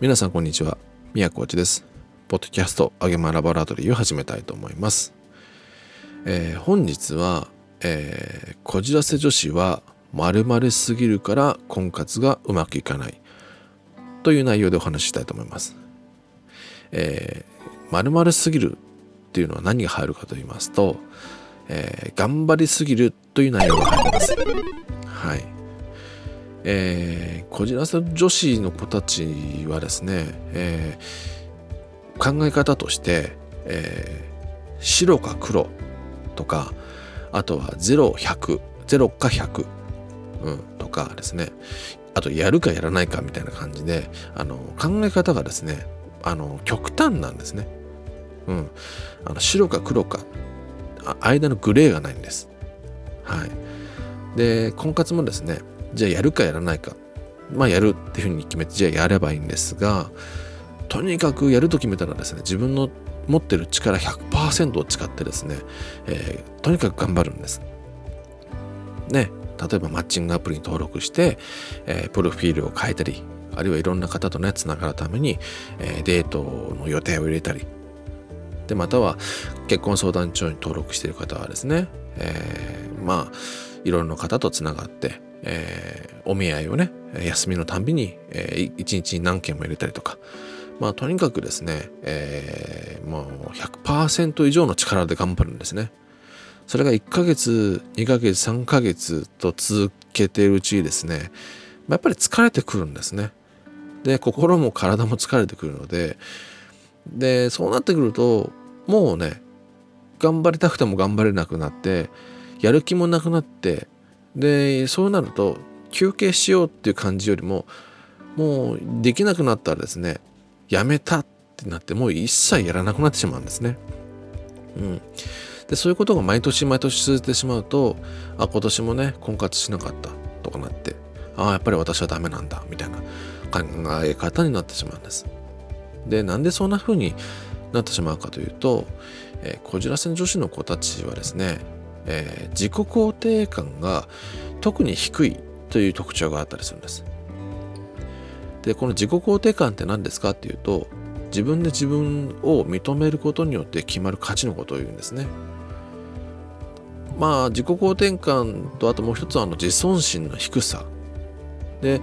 皆さんこんにちは。宮コーチです。ポッドキャストあげまラボラトリーを始めたいと思います、えー、本日は、えー、こじらせ女子は〇〇すぎるから婚活がうまくいかない。という内容でお話ししたいと思います。えー、〇〇すぎるっていうのは何が入るかと言いますと、えー、頑張りすぎるという内容が入ります。はい。えー、こじらせ女子の子たちはですね、えー、考え方として、えー、白か黒とかあとは0100 0か100、うん、とかですね。あとやるかやらないかみたいな感じであの考え方がですねあの極端なんですね、うん、あの白か黒か間のグレーがないんです。はい。で婚活もですねじゃあやるかやらないかまあやるっていうふうに決めてじゃあやればいいんですがとにかくやると決めたらですね自分の持ってる力100%を使ってですね、えー、とにかく頑張るんです。ね例えばマッチングアプリに登録して、えー、プロフィールを変えたりあるいはいろんな方とねつながるために、えー、デートの予定を入れたりでまたは結婚相談所に登録している方はですね、えー、まあいろんな方とつながってえー、お見合いをね休みのたんびに、えー、1日に何件も入れたりとか。まあとにかくですね、えー、もう100%以上の力で頑張るんですね。それが1ヶ月2ヶ月3ヶ月と続けているうちにですねやっぱり疲れてくるんですね。で心も体も疲れてくるのででそうなってくるともうね頑張りたくても頑張れなくなってやる気もなくなってでそうなると休憩しようっていう感じよりももうできなくなったらですねやめたってなってもう一切やらなくなってしまうんですね。うん、でそういうことが毎年毎年続いてしまうとあ今年もね婚活しなかったとかなってああやっぱり私はダメなんだみたいな考え方になってしまうんです。でなんでそんな風になってしまうかというと、えー、こじらせ女子の子たちはですねえー、自己肯定感が特に低いという特徴があったりするんです。でこの自己肯定感って何ですかっていうと自分で自分を認めることによって決まる価値のことを言うんですね。まあ自己肯定感とあともう一つはあの自尊心の低さ。で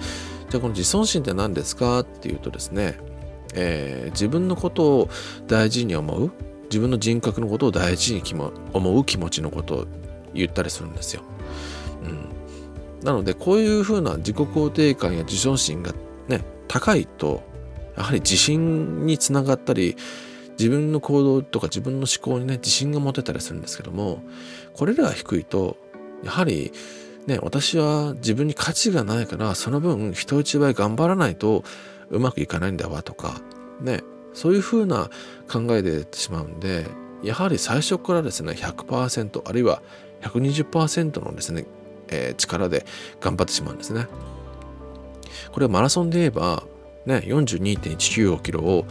じゃあこの自尊心って何ですかっていうとですね、えー、自分のことを大事に思う自分の人格のことを大事に思う気持ちのことを言ったりするんですよ。うん、なのでこういうふうな自己肯定感や自尊心がね高いとやはり自信につながったり自分の行動とか自分の思考にね自信が持てたりするんですけどもこれらが低いとやはりね私は自分に価値がないからその分人一倍頑張らないとうまくいかないんだわとかねそういうふうな考えでてしまうんでやはり最初からですね100%あるいは120%のですね、えー、力で頑張ってしまうんですね。これはマラソンで言えばね42.195キロを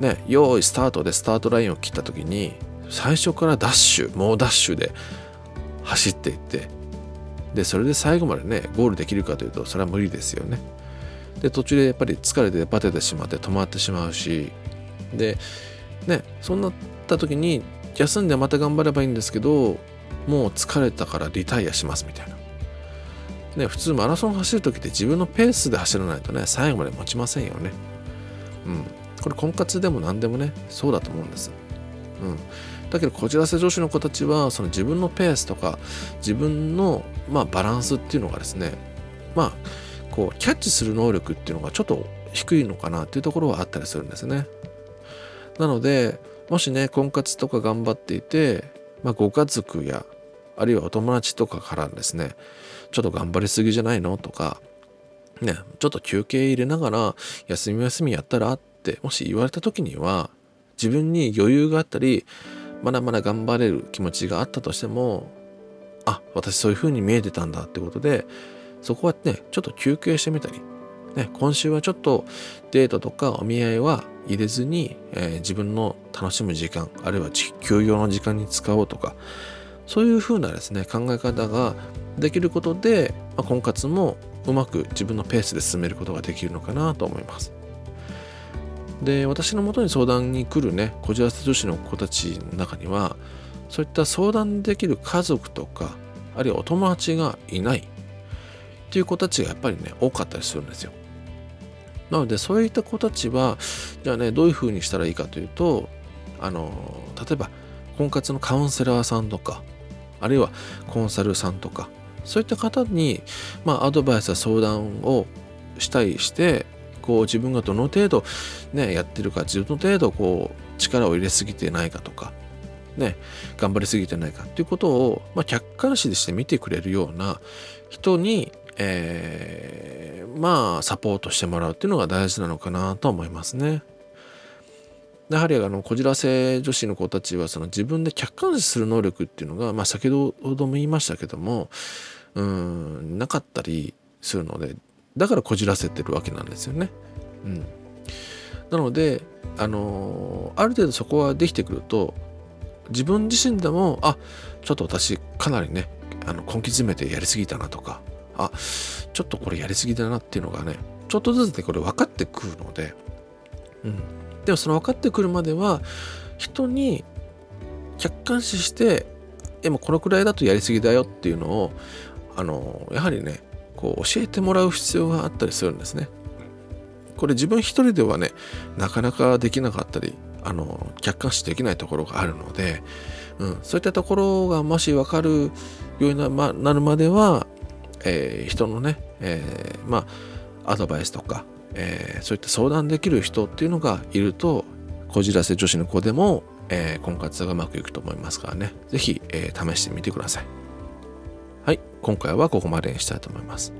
ね用意スタートでスタートラインを切った時に最初からダッシュ猛ダッシュで走っていってでそれで最後までねゴールできるかというとそれは無理ですよね。で途中でやっぱり疲れてバテてしまって止まってしまうしでねそんなった時に休んでまた頑張ればいいんですけどもう疲れたからリタイアしますみたいな。ね、普通マラソン走る時って自分のペースで走らないとね最後まで持ちませんよね。うん。これ婚活でも何でもねそうだと思うんです。うん。だけどこじらせ女子の子たちはその自分のペースとか自分の、まあ、バランスっていうのがですねまあこうキャッチする能力っていうのがちょっと低いのかなっていうところはあったりするんですね。なのでもしね婚活とか頑張っていて、まあ、ご家族やあるいはお友達とかからですねちょっと頑張りすぎじゃないのとかねちょっと休憩入れながら休み休みやったらってもし言われた時には自分に余裕があったりまだまだ頑張れる気持ちがあったとしてもあ私そういう風に見えてたんだってことでそこはねちょっと休憩してみたりね、今週はちょっとデートとかお見合いは入れずに、えー、自分の楽しむ時間あるいは休養の時間に使おうとかそういうふうなですね考え方ができることで、まあ、婚活もうまく自分のペースで進めることができるのかなと思います。で私のもとに相談に来るねこじらせ女子の子たちの中にはそういった相談できる家族とかあるいはお友達がいないっていう子たちがやっぱりね多かったりするんですよなのでそういった子たちはじゃあねどういうふうにしたらいいかというとあの例えば婚活のカウンセラーさんとかあるいはコンサルさんとかそういった方に、まあ、アドバイスや相談をしたりしてこう自分がどの程度、ね、やってるかどの程度こう力を入れすぎてないかとか、ね、頑張りすぎてないかっていうことを、まあ、客観視して見てくれるような人に、えー、まあサポートしてもらうっていうのが大事なのかなと思いますね。やはりあのこじらせ女子の子たちはその自分で客観視する能力っていうのが、まあ、先ほども言いましたけどもうんなかったりするのでだからこじらせてるわけなんですよね。うん、なのであのある程度そこはできてくると自分自身でもあちょっと私かなりねあの根気詰めてやりすぎたなとかあちょっとこれやりすぎだなっていうのがねちょっとずつでこれ分かってくるので、うん、でもその分かってくるまでは人に客観視してでもこのくらいだとやりすぎだよっていうのをあのやはりねこう教えてもらう必要があったりするんですね。これ自分一人ではねなかなかできなかったりあの客観視できないところがあるので、うん、そういったところがもし分かるようにな,、ま、なるまでは、えー、人のね、えー、まあアドバイスとか、えー、そういった相談できる人っていうのがいるとこじらせ女子の子でも、え婚活がうまくいくと思いますからね是非、え試してみてください。はい、今回はここまでにしたいと思います。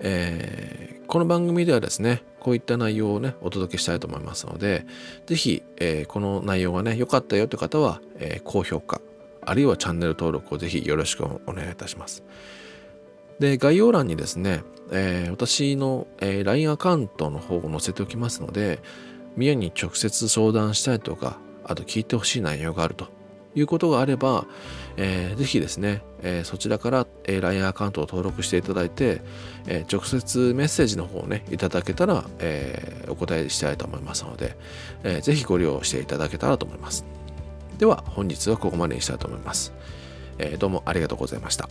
えー、この番組ではですね、こういった内容をね、お届けしたいと思いますので、是非、えー、この内容がね、良かったよという方は、えー、高評価、あるいはチャンネル登録をぜひよろしくお願いいたします。で、概要欄にですね、えー、私の、えー、LINE アカウントの方を載せておきますので、宮に直接相談したいとか、あと聞いてほしい内容があるということがあれば、えー、ぜひですね、えー、そちらから、えー、LINE アカウントを登録していただいて、えー、直接メッセージの方をね、いただけたら、えー、お答えしたいと思いますので、えー、ぜひご利用していただけたらと思います。では、本日はここまでにしたいと思います。えー、どうもありがとうございました。